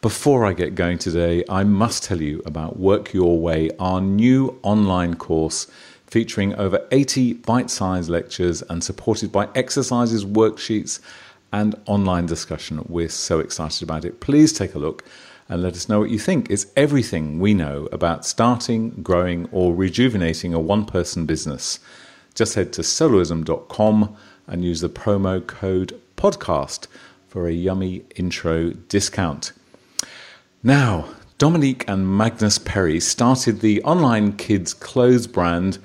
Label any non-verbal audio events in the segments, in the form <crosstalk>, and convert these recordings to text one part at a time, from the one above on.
before I get going today, I must tell you about Work Your Way, our new online course featuring over 80 bite sized lectures and supported by exercises, worksheets, and online discussion. We're so excited about it. Please take a look and let us know what you think. It's everything we know about starting, growing, or rejuvenating a one person business. Just head to soloism.com and use the promo code podcast for a yummy intro discount. Now, Dominique and Magnus Perri started the online kids clothes brand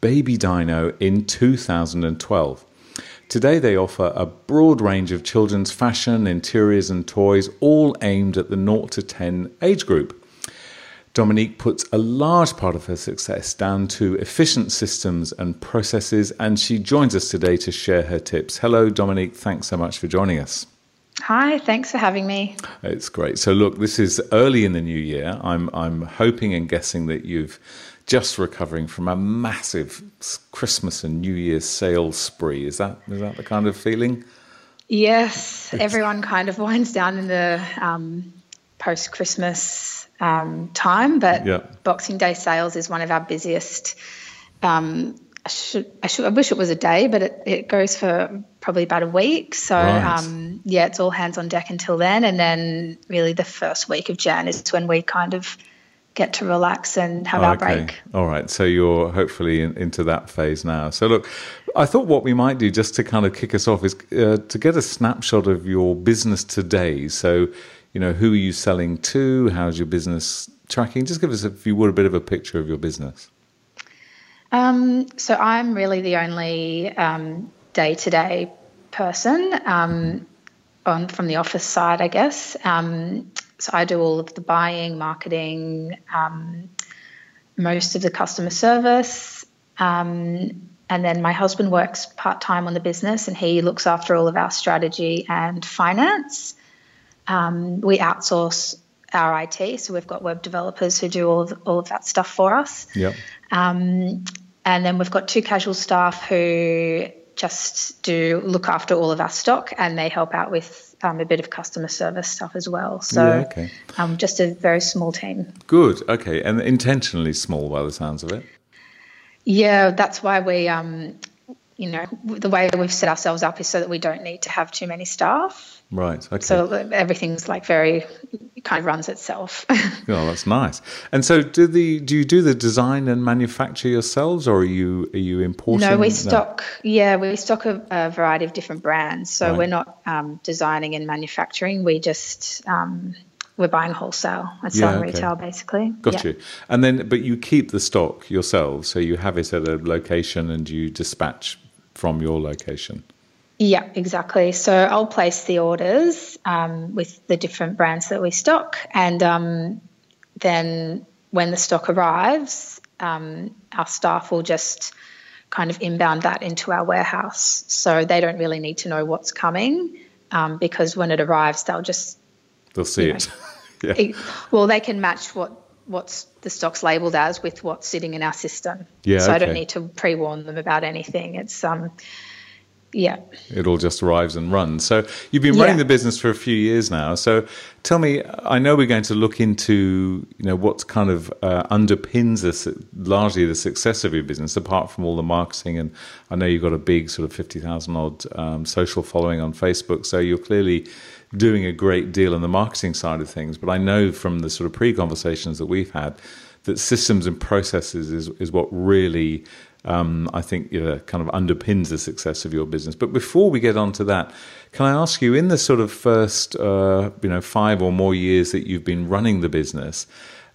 Baby Dino in 2012. Today, they offer a broad range of children's fashion, interiors, and toys, all aimed at the 0 to 10 age group. Dominique puts a large part of her success down to efficient systems and processes, and she joins us today to share her tips. Hello, Dominique. Thanks so much for joining us. Hi, thanks for having me. It's great. So, look, this is early in the new year. I'm I'm hoping and guessing that you've just recovering from a massive Christmas and New Year's sales spree. Is that is that the kind of feeling? Yes, <laughs> everyone kind of winds down in the um, post Christmas um, time, but yeah. Boxing Day sales is one of our busiest. Um, I should, I should, I wish it was a day, but it, it goes for probably about a week. So, right. um, yeah, it's all hands on deck until then. And then really the first week of Jan is when we kind of get to relax and have our break. All right. So you're hopefully in, into that phase now. So look, I thought what we might do just to kind of kick us off is uh, to get a snapshot of your business today. So, you know, who are you selling to? How's your business tracking? Just give us, if you would, a bit of a picture of your business. Um, so I'm really the only day to day person um, on from the office side, I guess. Um, so I do all of the buying, marketing, um, most of the customer service. Um, and then my husband works part time on the business and he looks after all of our strategy and finance. Um, we outsource our IT, so we've got web developers who do all of, all of that stuff for us. Yep. Um, and then we've got two casual staff who just do look after all of our stock and they help out with um, a bit of customer service stuff as well. So, yeah, okay. um, just a very small team. Good. Okay. And intentionally small by the sounds of it. Yeah, that's why we, um, you know, the way we've set ourselves up is so that we don't need to have too many staff. Right. Okay. So everything's like very kind of runs itself. <laughs> oh, that's nice. And so, do the do you do the design and manufacture yourselves, or are you are you importing? No, we stock. No. Yeah, we stock a, a, variety of different brands. So right. we're not um, designing and manufacturing. We just um, we're buying wholesale and selling yeah, okay. retail, basically. Got yeah. you. And then, but you keep the stock yourselves, so you have it at a location and you dispatch from your location. Yeah, exactly. So I'll place the orders um, with the different brands that we stock, and um, then when the stock arrives, um, our staff will just kind of inbound that into our warehouse. So they don't really need to know what's coming um, because when it arrives, they'll just they'll see it. <laughs> yeah. it. Well, they can match what what's the stock's labelled as with what's sitting in our system. Yeah. So okay. I don't need to pre warn them about anything. It's um yeah. It all just arrives and runs. So you've been running yeah. the business for a few years now. So tell me, I know we're going to look into you know what kind of uh, underpins this, largely the success of your business, apart from all the marketing. And I know you've got a big sort of fifty thousand odd um, social following on Facebook. So you're clearly doing a great deal on the marketing side of things. But I know from the sort of pre conversations that we've had that systems and processes is is what really um, I think you kind of underpins the success of your business. But before we get on to that, can I ask you, in the sort of first uh, you know five or more years that you've been running the business,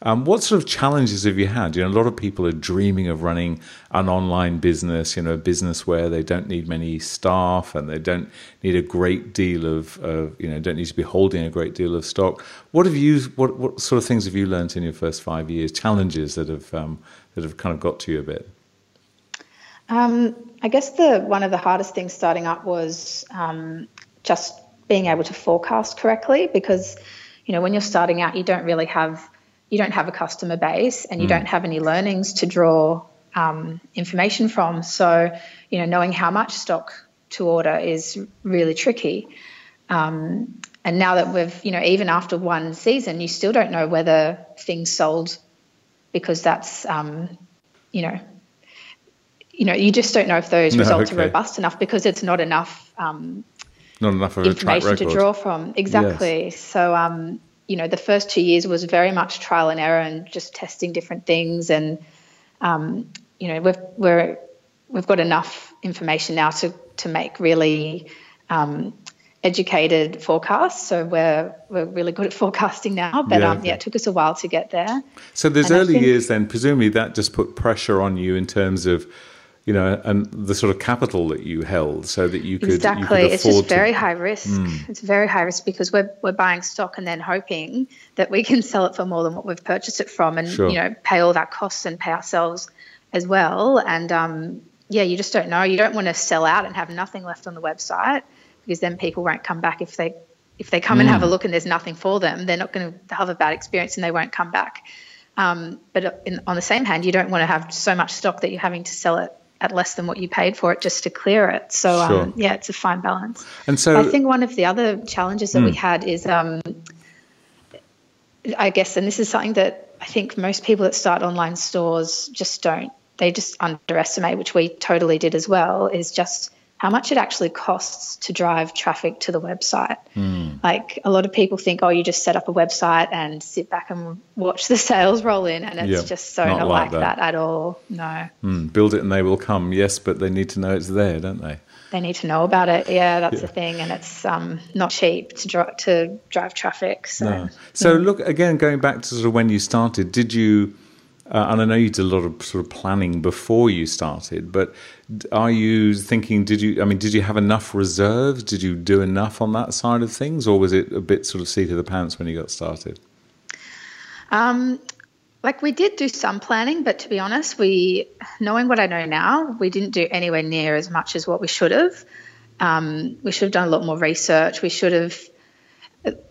Um, what sort of challenges have you had? You know, a lot of people are dreaming of running an online business, you know, a business where they don't need many staff and they don't need a great deal of, of you know, don't need to be holding a great deal of stock. What have you, what, what sort of things have you learned in your first five years? Challenges that have, um, that have kind of got to you a bit? Um, I guess the one of the hardest things starting up was um, just being able to forecast correctly because you know when you're starting out you don't really have you don't have a customer base and you mm. don't have any learnings to draw um, information from so you know knowing how much stock to order is really tricky um, and now that we've you know even after one season you still don't know whether things sold because that's um, you know you know you just don't know if those <laughs> no, results okay. are robust enough because it's not enough um, not enough of information to draw from. Exactly. Yes. So, um, you know, the first two years was very much trial and error and just testing different things. And, um, you know, we've, we're, we've got enough information now to, to make really um, educated forecasts. So we're, we're really good at <laughs> forecasting now. But yeah, um, yeah, it took us a while to get there. So those and early think, years then, presumably that just put pressure on you in terms of you know, and the sort of capital that you held, so that you could exactly. You could it's just very to... high risk. Mm. It's very high risk because we're we're buying stock and then hoping that we can <laughs> sell it for more than what we've purchased it from, and sure. you know, pay all that costs and pay ourselves as well. And um, yeah, you just don't know. You don't want to sell out and have nothing left on the website because then people won't come back if they if they come mm. and have a hmm. look and there's nothing for them. They're not going to have a bad experience and they won't come back. Um, but in, on the same hand, you don't want to have so much stock that you're having to sell it at less than what you paid for it just to clear it. So um, sure. um, yeah, it's a fine balance. And so I think one of the other challenges that mm. we hmm. had is, um, I guess, and this is something that I think most people that start online stores just don't. They just underestimate, which we totally did as well. Is just how much it actually costs to drive traffic to the website. Mm. Like a lot of people think, oh, you just set up a website and sit back and watch the <laughs> sales roll in, and it's just so not, not like, that. that. at all. No. Mm. Build it and they will come. Yes, but they need to know it's there, don't they? They need to know about it. Yeah, that's yeah. the thing, and it's um, not cheap to, dri- to drive traffic. So, no. so look again, going back to sort of when you started, did you? Uh, and I know you did a lot of sort of planning before you started, but are you thinking? Did you? I mean, did you have enough reserves? Did you do enough on that side of things, or was it a bit sort of seat of the pants when you got started? Um, like we did do some planning, but to be honest, we knowing what I know now, we didn't do anywhere near as much as what we should have. Um, we should have done a lot more research. We should have.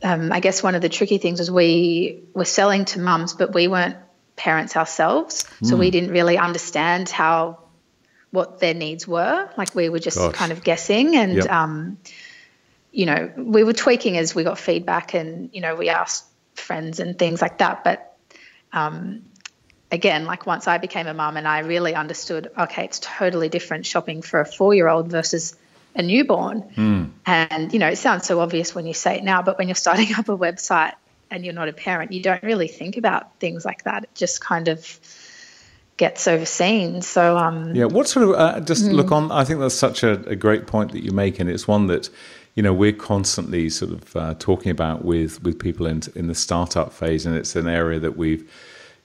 Um, I guess one of the tricky things was we were selling to mums, but we weren't parents ourselves, so mm. we didn't really understand how what their needs were. Like we were just Gosh. kind of guessing, and yep. um, you know, we were tweaking as we got feedback, and you know, we asked friends and things like that. But um, again, like once I became a mum and I really understood, okay, it's totally different shopping for a four-year-old versus a newborn. Mm. And you know, it sounds so obvious when you say it now, but when you're <laughs> starting up a website and you're not a parent, you don't really think about things like that. It just kind of gets overseen. So um, yeah, what sort of uh, just mm. look on? I think that's such a, a, great point that you make, and it's one that you know we're constantly sort of uh, talking about with with people in in the startup phase, and it's an area that we've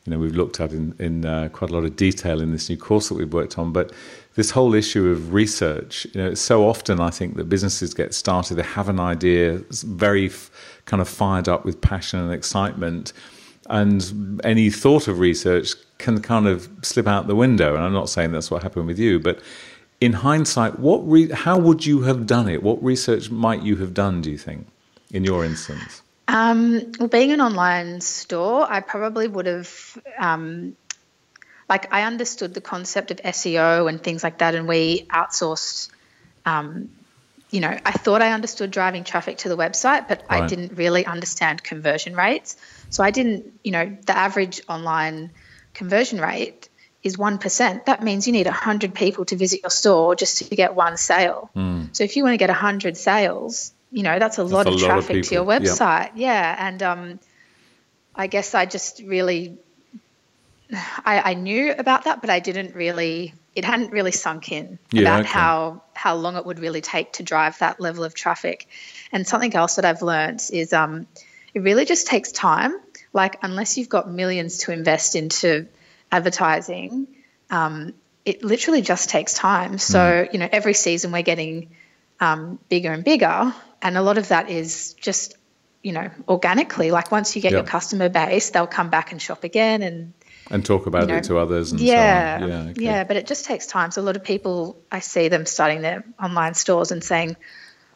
you know we've looked at in in uh, quite a lot of detail in this new course that we've worked on, but. This whole issue of research, you know, so often I think that businesses get started, they have an idea, very f- kind of fired up with passion and excitement, and any thought of research can kind of slip out the window. And I'm not saying that's what happened with you, but in hindsight, what re- how would you have done it? What research might you have done? Do you think, in your instance? Um, well, being an online store, I probably would have. Um, like I understood the concept of SEO and things like that, and we outsourced um, you know, I thought I understood driving traffic to the website, but right. I didn't really understand conversion rates. So I didn't, you know, the average online conversion rate is 1%. That means you need 100 people to visit your store just to get one sale. Mm. So if you want to get 100 sales, you know, that's a that's lot a of lot traffic of to your website. Yep. Yeah. And um, I guess I just really, <sighs> I, I knew about that, but I didn't really it hadn't really sunk in yeah, about okay. how how long it would really take to drive that level of traffic. And something else that I've learned is um, it really just takes time. like unless you've got millions to invest into advertising, um, it literally just takes time. So mm. you know, every season we're getting um, bigger and bigger, and a lot of that is just you know organically. Like once you get yep. your customer base, they'll come back and shop again and and talk about you know, it to others and yeah, so Yeah, okay. yeah, but it just takes time. So a lot of people, I see them starting their online stores and saying,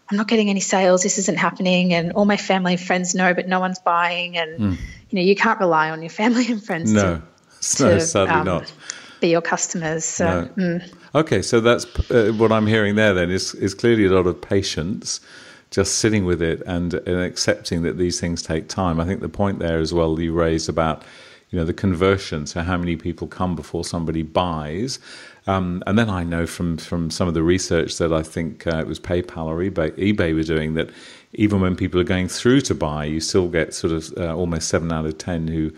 I'm not getting any sales, this isn't happening, and all my family and friends know, but no one's buying. And, mm. you know, you can't rely on your family and friends <laughs> no. to, no, sadly um, not. be your customers. So, no. mm. Okay, so that's uh, what I'm hearing there then is, is clearly a lot of patience just sitting with it and, and accepting that these things take time. I think the point there as well you raised about you know the conversion so how many people come before somebody buys. Um, and then I know from from some of the research that I think uh, it was PayPal or eBay eBay were doing that even when people are going through to buy you still get sort of uh, almost 7 out of 10 who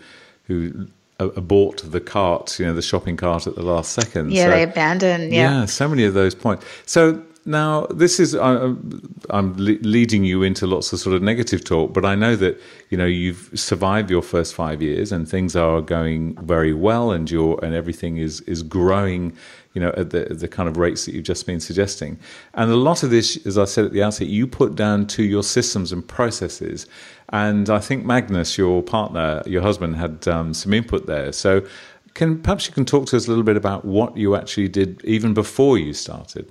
who abort the cart, you know, the shopping cart at the last second. Yeah, so, they abandon. Yeah. yeah, so many of those points. So now, this is I'm leading you into lots of sort of negative talk, but I know that you know you've survived your first five years and things are going very well, and your and everything is is growing, you know, at the the kind of rates that you've just been suggesting. And a lot of this, as I said at the outset, you put down to your systems and processes. And I think Magnus, your partner, your husband, had um, some input there. So, can perhaps you can talk to us a little bit about what you actually did even before you started.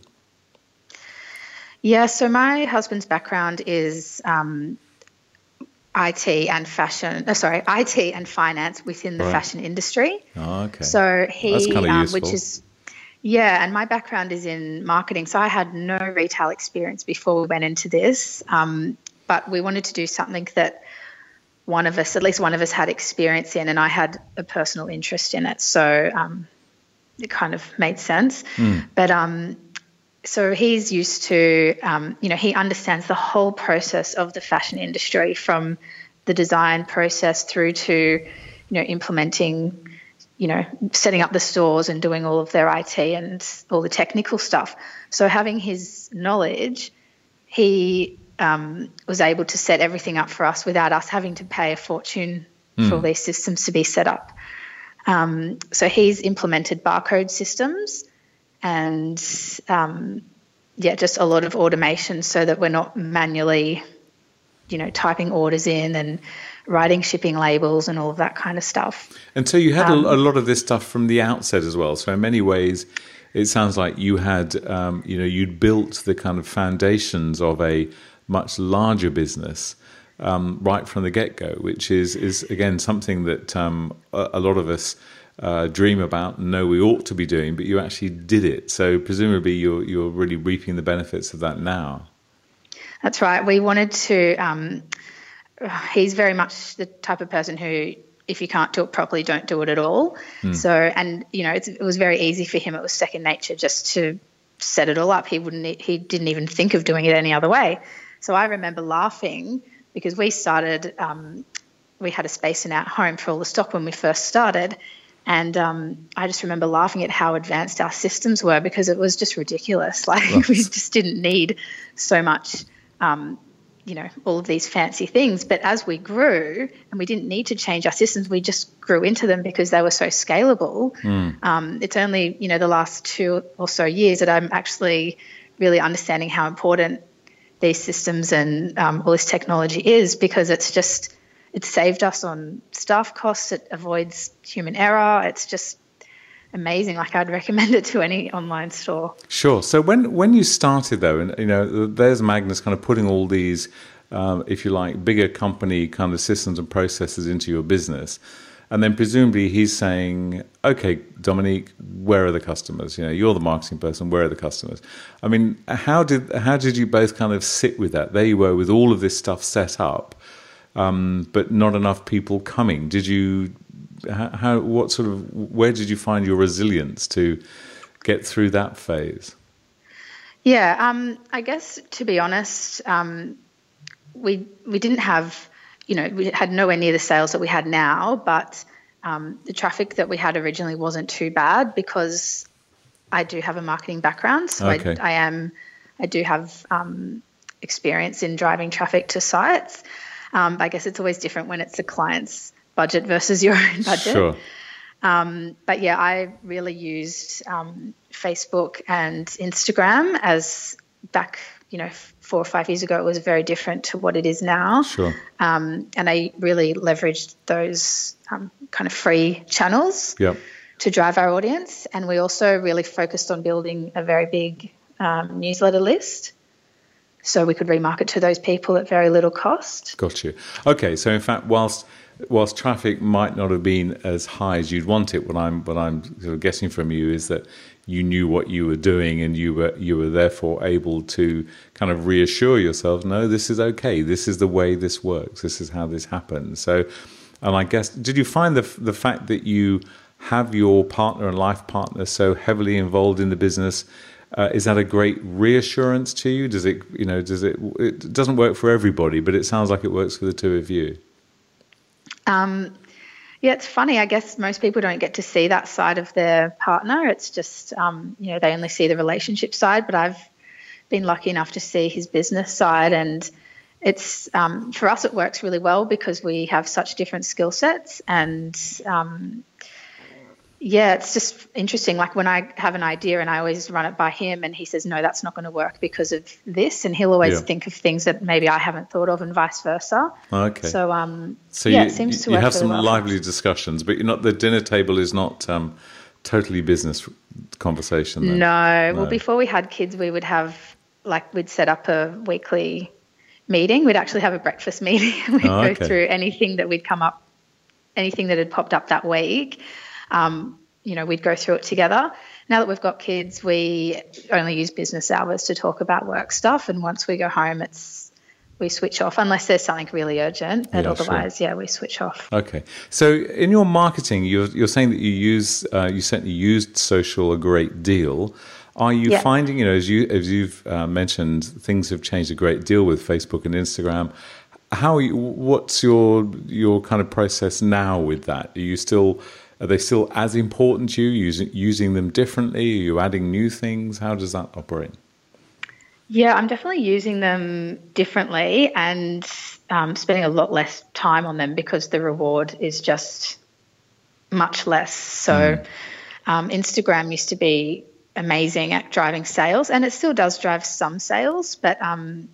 Yeah, so my husband's background is um, IT and fashion. Uh, sorry, IT and finance within the right. fashion industry. Oh, okay. So he, um, which is yeah, and my background is in marketing. So I had no retail experience before we went into this, um, but we wanted to do something that one of us, at least one of us, had experience in, and I had a personal interest in it. So um, it kind of made sense. Mm. But um, so he's used to, um, you know, he understands the whole process of the fashion industry from the design process through to, you know, implementing, you know, setting up the stores and doing all of their IT and all the technical stuff. So having his knowledge, he um, was able to set everything up for us without us having to pay a fortune mm. for all these systems to be set up. Um, so he's implemented barcode systems and um, yeah, just a lot of automation so that we're not manually, you know, typing orders in and writing shipping labels and all of that kind of stuff. And so you had um, a, a, lot of this stuff from the outset as well. So in many ways, it sounds like you had, um, you know, you'd built the kind of foundations of a much larger business. Um, right from the get go, which is is again something that um, a, a lot of us uh, dream about and know we ought to be doing, but you actually did it. So presumably you're you're really reaping the benefits of that now. That's right. We wanted to. Um, <sighs> he's very much the type of person who, if you can't do it properly, don't do it at all. Mm. So, and you know, it was very easy for him. It was second nature just to set it all up. He wouldn't. He didn't even think of doing it any other way. So I remember laughing because we started. Um, we had a space in our home for all the stock when we first started, and um, I just remember laughing at how advanced our systems were because it was just ridiculous. <laughs> Like right. we just didn't need so much, um, you know, all of these fancy things. But as we grew and we didn't need to change our systems, we just grew into them because they were so scalable. Mm. Um, it's only, you know, the last two or so years that I'm actually really understanding how important these systems and um, all this technology is because it's just it's saved us on staff costs. It avoids human error. It's just amazing. Like I'd recommend it to any online store. Sure. So when when you started though, and you know, there's Magnus kind of putting all these, um, if you like, bigger company kind of systems and processes into your business. And then presumably he's saying, okay, Dominique, where are the customers? You know, you're the marketing person. Where are the customers? I mean, how did how did you both kind of sit with that? There you were with all of this stuff set up, um, but not enough people coming. Did you? How? What sort of? Where did you find your resilience to get through that phase? Yeah, um, I guess to be honest, um, we we didn't have, you know, we had nowhere near the sales that we had now, but um, the traffic that we had originally wasn't too bad because I do have a marketing background, so okay. I, I, am, I do have um, experience in driving traffic to sites. Um, I guess it's always different when it's the client's budget versus your own <laughs> budget. Sure. Um, but yeah, I really used um, Facebook and Instagram as back, you know, four or five years ago, it was very different to what it is now. Sure. Um, and I really leveraged those um, kind of free channels Yep. to drive our audience. And we also really focused on building a very big um, newsletter list so we could remarket to those people at very little cost. Got you. Okay, so in fact, whilst whilst traffic might not have been as high as you'd want it, what I'm what I'm sort of guessing from you is that you knew what you were doing, and you were you were therefore able to kind of reassure yourself, no, this is okay. This is the way this works. This is how this happens. So, and I guess, did you find the the fact that you have your partner and life partner so heavily involved in the business? Uh, is that a great reassurance to you? Does it, you know, does it? It doesn't work for everybody, but it sounds like it works for the two of you. Um, yeah, it's funny. I guess most people don't get to see that side of their partner. It's just, um, you know, they only see the relationship side. But I've been lucky enough to see his business side, and it's um, for us it works really well because we have such different skill sets and. Yeah, it's just interesting. Like when I have an idea and I always run it by him, and he says, No, that's not going to work because of this. And he'll always Yeah. think of things that maybe I haven't thought of, and vice versa. Okay. So, um, So yeah, you, it seems to you work have some well lively discussions, but you're not. The dinner table is not um, totally business conversation. Then. No. No. Well, before we had kids, we would have like we'd set up a weekly meeting. We'd actually have a breakfast <laughs> meeting. we'd Oh, go through anything that we'd come up, anything that had popped up that week. Um, you know, we'd go through it together. Now that we've got kids, we only use business hours to talk about work stuff. And once we go home, it's we switch off unless there's something really urgent. But Yeah, sure. otherwise, yeah, we switch off. Okay. So in your marketing, you're you're saying that you use uh, you certainly used social a great deal. Are you Yeah. finding, you know, as you as you've uh, mentioned, things have changed a great deal with Facebook and Instagram. How you, what's your your kind of process now with that? Are you still are they still as important to you? Using using them differently? Are you adding new things? How does that operate? Yeah, I'm definitely using them differently and um, spending a lot less time on them because the reward is just much less. So, um, Instagram used to be amazing at driving sales, and it still does drive some sales, but um,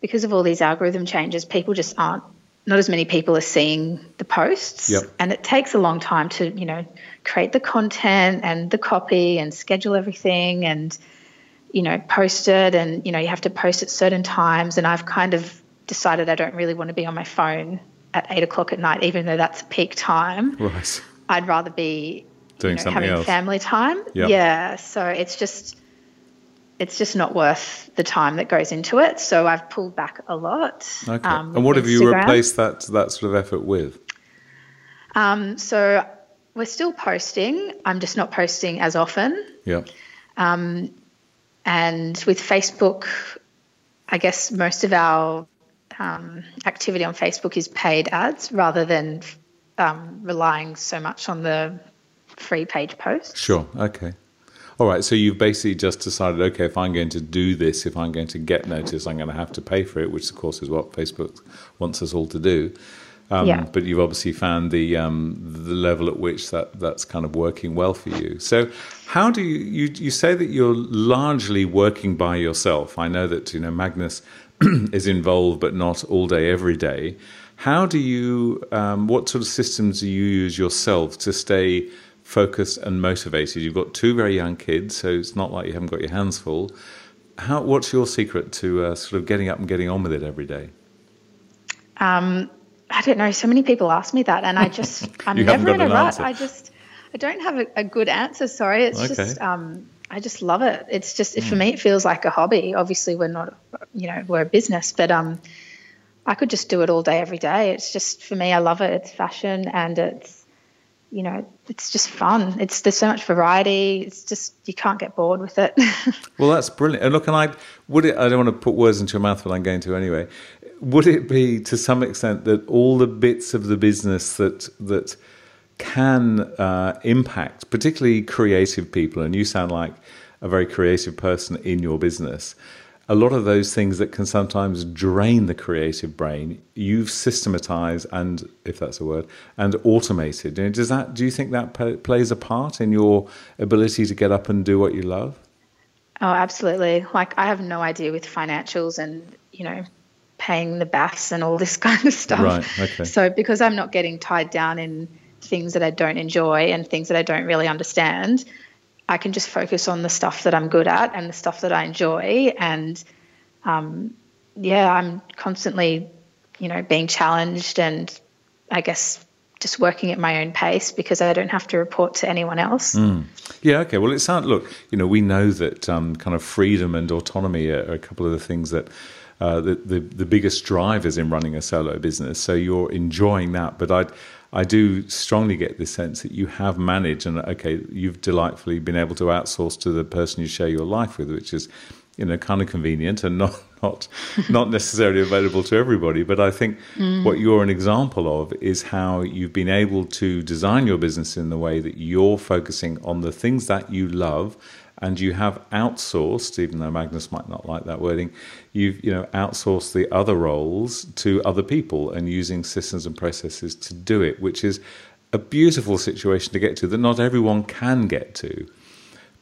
because of all these algorithm changes, people just aren't. Not as many people are seeing the posts, Yep. and it takes a long time to, you know, create the content and the copy and schedule everything and you know, post it and, you know, you have to post at certain times. And I've kind of decided I don't really want to be on my phone at eight o'clock at night, even though that's peak time. Right. I'd rather be Doing you know, something having else. family time. Yep. Yeah. So it's just, it's just not worth the time that goes into it. So I've pulled back a lot. Okay. um, and what have you replaced that that sort of effort with? Um, so we're still posting. I'm just not posting as often. Yeah. Um, And with Facebook, I guess most of our um, activity on Facebook is paid ads rather than um, relying so much on the free page posts. Sure. Okay. All right. So you've basically just decided, okay, if I'm going to do this, if I'm going to get noticed, I'm going to have to pay for it, which of course is what Facebook wants us all to do. Um, Yeah. But you've obviously found the um, the level at which that, that's kind of working well for you. So how do you, you you say that you're largely working by yourself? I know that you know Magnus <clears throat> is involved, but not all day every day. How do you? Um, what sort of systems do you use yourself to stay focused and motivated? You've got two very young kids, so it's not like you haven't got your hands full. How? What's your secret to uh, sort of getting up and getting on with it every day? Um, I don't know. So many people ask me that, and I <laughs> just I'm never in a an rut. answer. I just I don't have a, a good answer. Sorry, it's Okay. just um, I just love it. It's just Hmm. for me, it feels like a hobby. Obviously, we're not, you know, we're a business, but um, I could just do it all day, every day. It's just for me, I love it. It's fashion, and it's you know, it's just fun. It's there's so much variety. It's just you can't get bored with it. <laughs> Well, that's brilliant. And look, and I would it. I don't want to put words into your mouth, but I'm going to anyway. Would it be to some extent that all the bits of the business that that can uh, impact, particularly creative people, and you sound like a very creative person in your business. A lot of those things that can sometimes drain the creative brain, you've systematized and, if that's a word, and automated. Does that? Do you think that p- plays a part in your ability to get up and do what you love? Oh, absolutely. Like I have no idea with financials and you know paying the baths and all this <laughs> kind of stuff. Right. Okay. So because I'm not getting tied down in things that I don't enjoy and things that I don't really understand, I can just focus on the stuff that I'm good at and the stuff that I enjoy. And um, yeah, I'm constantly, you know, being challenged and I guess just working at my own pace because I don't have to report to anyone else. Mm. Yeah, okay. Well, it sounds, look, you know, we know that um, kind of freedom and autonomy are, are, a couple of the things that. Uh, the, the, the biggest drivers in running a solo business, so you're enjoying that. But I I do strongly get this sense that you have managed, and okay, you've delightfully been able to outsource to the person you share your life with, which is you know kind of convenient and not not not necessarily available to everybody but i think mm. what you're an example of is how you've been able to design your business in the way that you're focusing on the things that you love and you have outsourced even though magnus might not like that wording you've you know outsourced the other roles to other people and using systems and processes to do it which is a beautiful situation to get to that not everyone can get to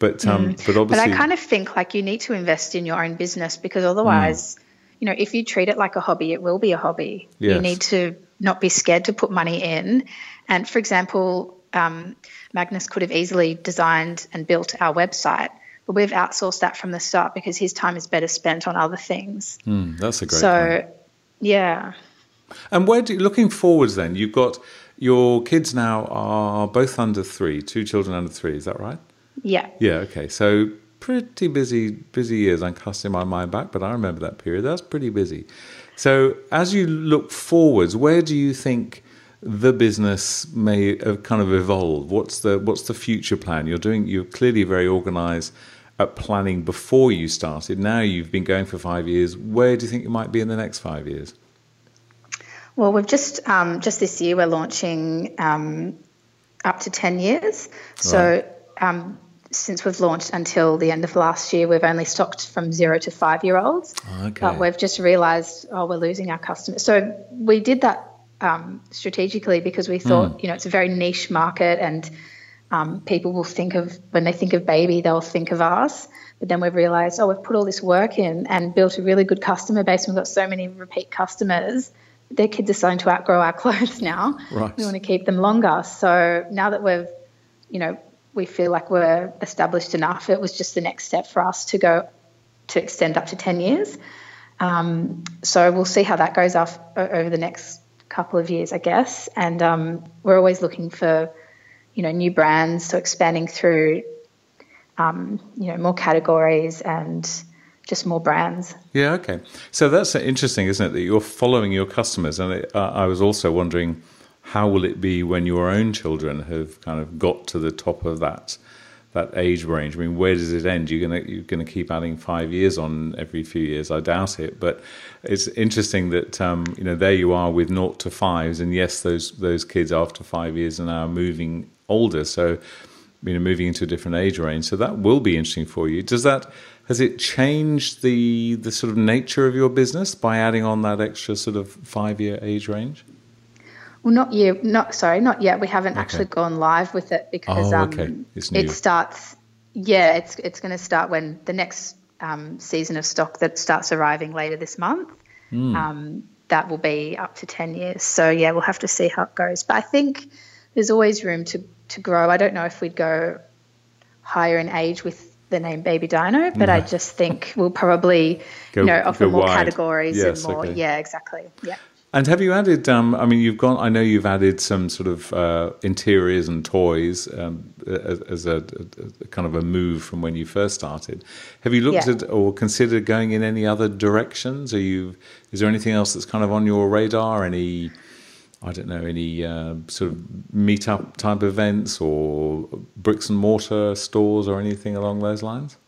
but um, mm. but obviously, but I kind of think like you need to invest in your own business because otherwise, mm. you know, if you treat it like a hobby, it will be a hobby. Yes. You need to not be scared to put money in. And for example, um, Magnus could have easily designed and built our website, but we've outsourced that from the start because his time is better spent on other things. Mm, that's a great. Point. So, point. yeah. And where do looking forwards then? You've got your kids now are both under three, two children under three. Is that right? Yeah. Yeah. Okay. So pretty busy, busy years. I'm casting my mind back, but I remember that period. That's pretty busy. So as you look forwards, where do you think the business may have kind of evolve? What's the what's the future plan? You're doing. You're clearly very organised at planning before you started. Now you've been going for five years. Where do you think you might be in the next five years? Well, we've just um, just this year we're launching um, up to ten years. So. Right. Um, since we've launched until the end of last year, we've only stocked from zero to five year olds. Okay. But we've just realised, oh, we're losing our customers. So we did that um, strategically because we thought, mm. you know, it's a very niche market and um, people will think of, when they think of baby, they'll think of us. But then we've realised, oh, we've put all this work in and built a really good customer base. We've got so many repeat customers. Their kids are starting to outgrow our <laughs> clothes now. Right. We want to keep them longer. So now that we've, you know, we feel like we're established enough. It was just the next step for us to go to extend up to 10 years. Um, so we'll see how that goes off over the next couple of years, I guess. And um, we're always looking for, you know, new brands, so expanding through, um, you know, more categories and just more brands. Yeah, okay. So that's interesting, isn't it? That you're following your customers, and I was also wondering how will it be when your own children have kind of got to the top of that that age range? I mean, where does it end? You're gonna you're gonna keep adding five years on every few years. I doubt it, but it's interesting that um, you know there you are with naught to fives, and yes, those those kids after five years are now moving older, so you know moving into a different age range. So that will be interesting for you. Does that has it changed the the sort of nature of your business by adding on that extra sort of five year age range? Well, not yet. Not sorry, not yet. We haven't okay. actually gone live with it because oh, okay. um, it starts. Yeah, it's it's going to start when the next um, season of stock that starts arriving later this month. Mm. Um, that will be up to ten years. So yeah, we'll have to see how it goes. But I think there's always room to to grow. I don't know if we'd go higher in age with the name Baby Dino, but no. I just think we'll probably <laughs> go, you know offer more wide. categories yes, and more. Okay. Yeah, exactly. Yeah. And have you added? Um, I mean, you've gone. I know you've added some sort of uh, interiors and toys um, as, as a, a, kind of a move from when you first started. Have you looked yeah. at or considered going in any other directions? Are you? Is there anything else that's kind of on your radar? Any? I don't know, any uh, sort of meetup type events or bricks and mortar stores or anything along those lines?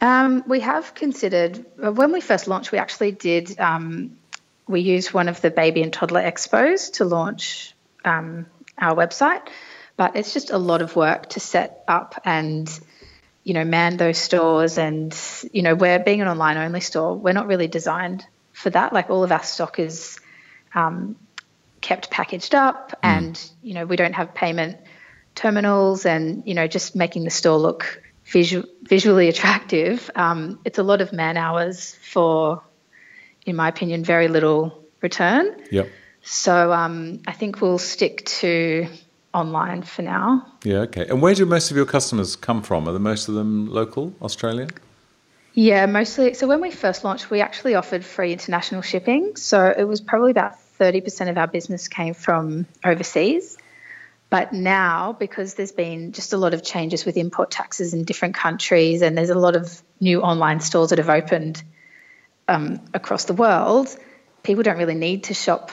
Um, we have considered when we first launched. We actually did um, we used one of the baby and toddler expos to launch um, our website, but it's just a lot of work to set up and you know, man those stores. And, you know, we're being an online only store, we're not really designed for that. Like all of our stock is um, kept packaged up mm. and, you know, we don't have payment terminals and, you know, just making the store look visual, visually attractive. Um, it's a lot of man hours for, in my opinion, very little return. Yep. So um, I think we'll stick to online for now. Yeah, okay. And where do most of your customers come from? Are the most of them local, Australia? Yeah, mostly. So when we first launched, we actually offered free international shipping. So it was probably about 30% of our business came from overseas. But now, because there's been just a lot of changes with import taxes in different countries, and there's a lot of new online stores that have opened um, across the world, people don't really need to shop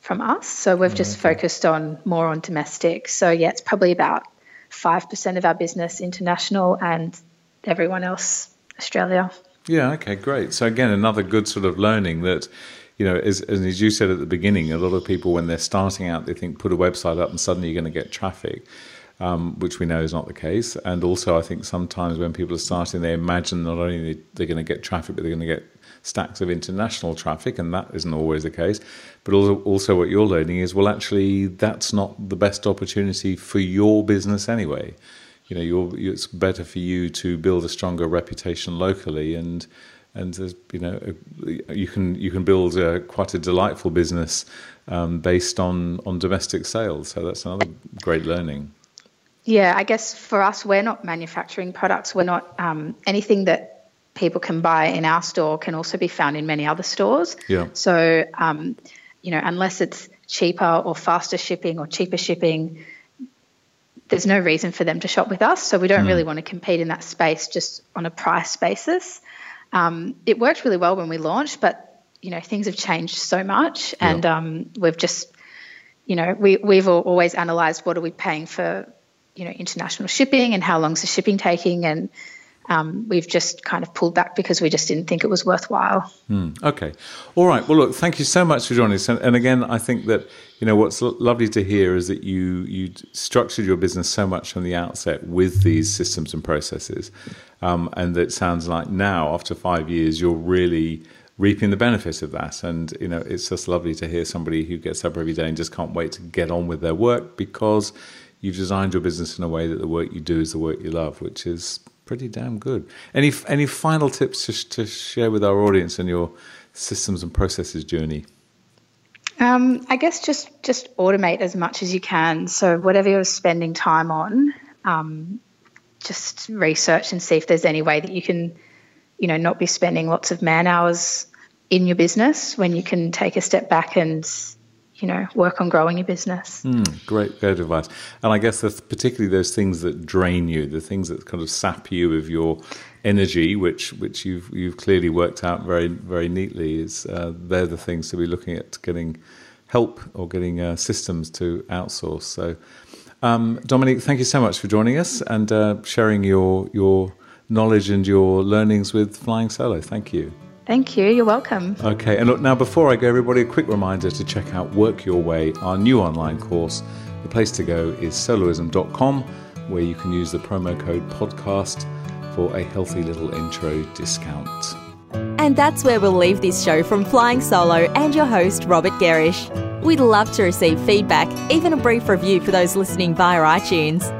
from us. So we've just okay. focused on more on domestic. So yeah, it's probably about five percent of our business international, and everyone else Australia. Yeah. Okay. Great. So again, another good sort of learning that. You know, as, as you said at the beginning, a lot of people when they're starting out, they think put a website up and suddenly you're going to get traffic. Um, which we know is not the case. And also, I think sometimes when people are starting, they imagine not only they're going to get traffic, but they're going to get stacks of international traffic, and that isn't always the case. But also, also what you're learning is, well, actually, that's not the best opportunity for your business anyway. You know, it's better for you to build a stronger reputation locally, and and you know, you can you can build a, quite a delightful business um, based on on domestic sales. So that's another great learning. Yeah, I guess for us, we're not manufacturing products. We're not um, anything that people can buy in our store can also be found in many other stores. Yeah. So, um, you know, unless it's cheaper or faster shipping or cheaper shipping, there's no reason for them to shop with us. So we don't mm. really want to compete in that space just on a price basis. Um, it worked really well when we launched, but you know things have changed so much, and yeah. um, we've just, you know, we we've always analysed what are we paying for, you know, international shipping and how long's the shipping taking, and um, we've just kind of pulled back because we just didn't think it was worthwhile. Hmm. okay. All right. Well, look, thank you so much for joining us. And, and again, I think that, you know, what's lo- lovely to hear is that you, you structured your business so much from the outset with these systems and processes. Um, and that sounds like now, after five years, you're really reaping the benefits of that. And, you know, it's just lovely to hear somebody who gets up every day and just can't wait to get on with their work because you've designed your business in a way that the work you do is the work you love, which is pretty damn good. Any any final tips to, to share with our audience in your systems and processes journey? Um, I guess just just automate as much as you can. So whatever you're spending time on, um, just research and see if there's any way that you can, you know, not be spending lots of man hours in your business when you can take a step back and you know, work on growing your business. Mm, great, great advice. And I guess that's particularly those things that drain you, the things that kind of sap you of your energy, which which you've you've clearly worked out very very neatly. Is uh, they're the things to be looking at getting help or getting uh, systems to outsource. So, um, Dominique, thank you so much for joining us and uh, sharing your your knowledge and your learnings with Flying Solo. Thank you. Thank you. You're welcome. Okay, and look, now before I go, everybody, a quick reminder to check out Work Your Way, our new online course. The place to go is soloism.com, where you can use the promo code podcast for a healthy little intro discount. And that's where we'll leave this show from Flying Solo and your host, Robert Gerrish. We'd love to receive feedback, even a brief review for those listening via iTunes.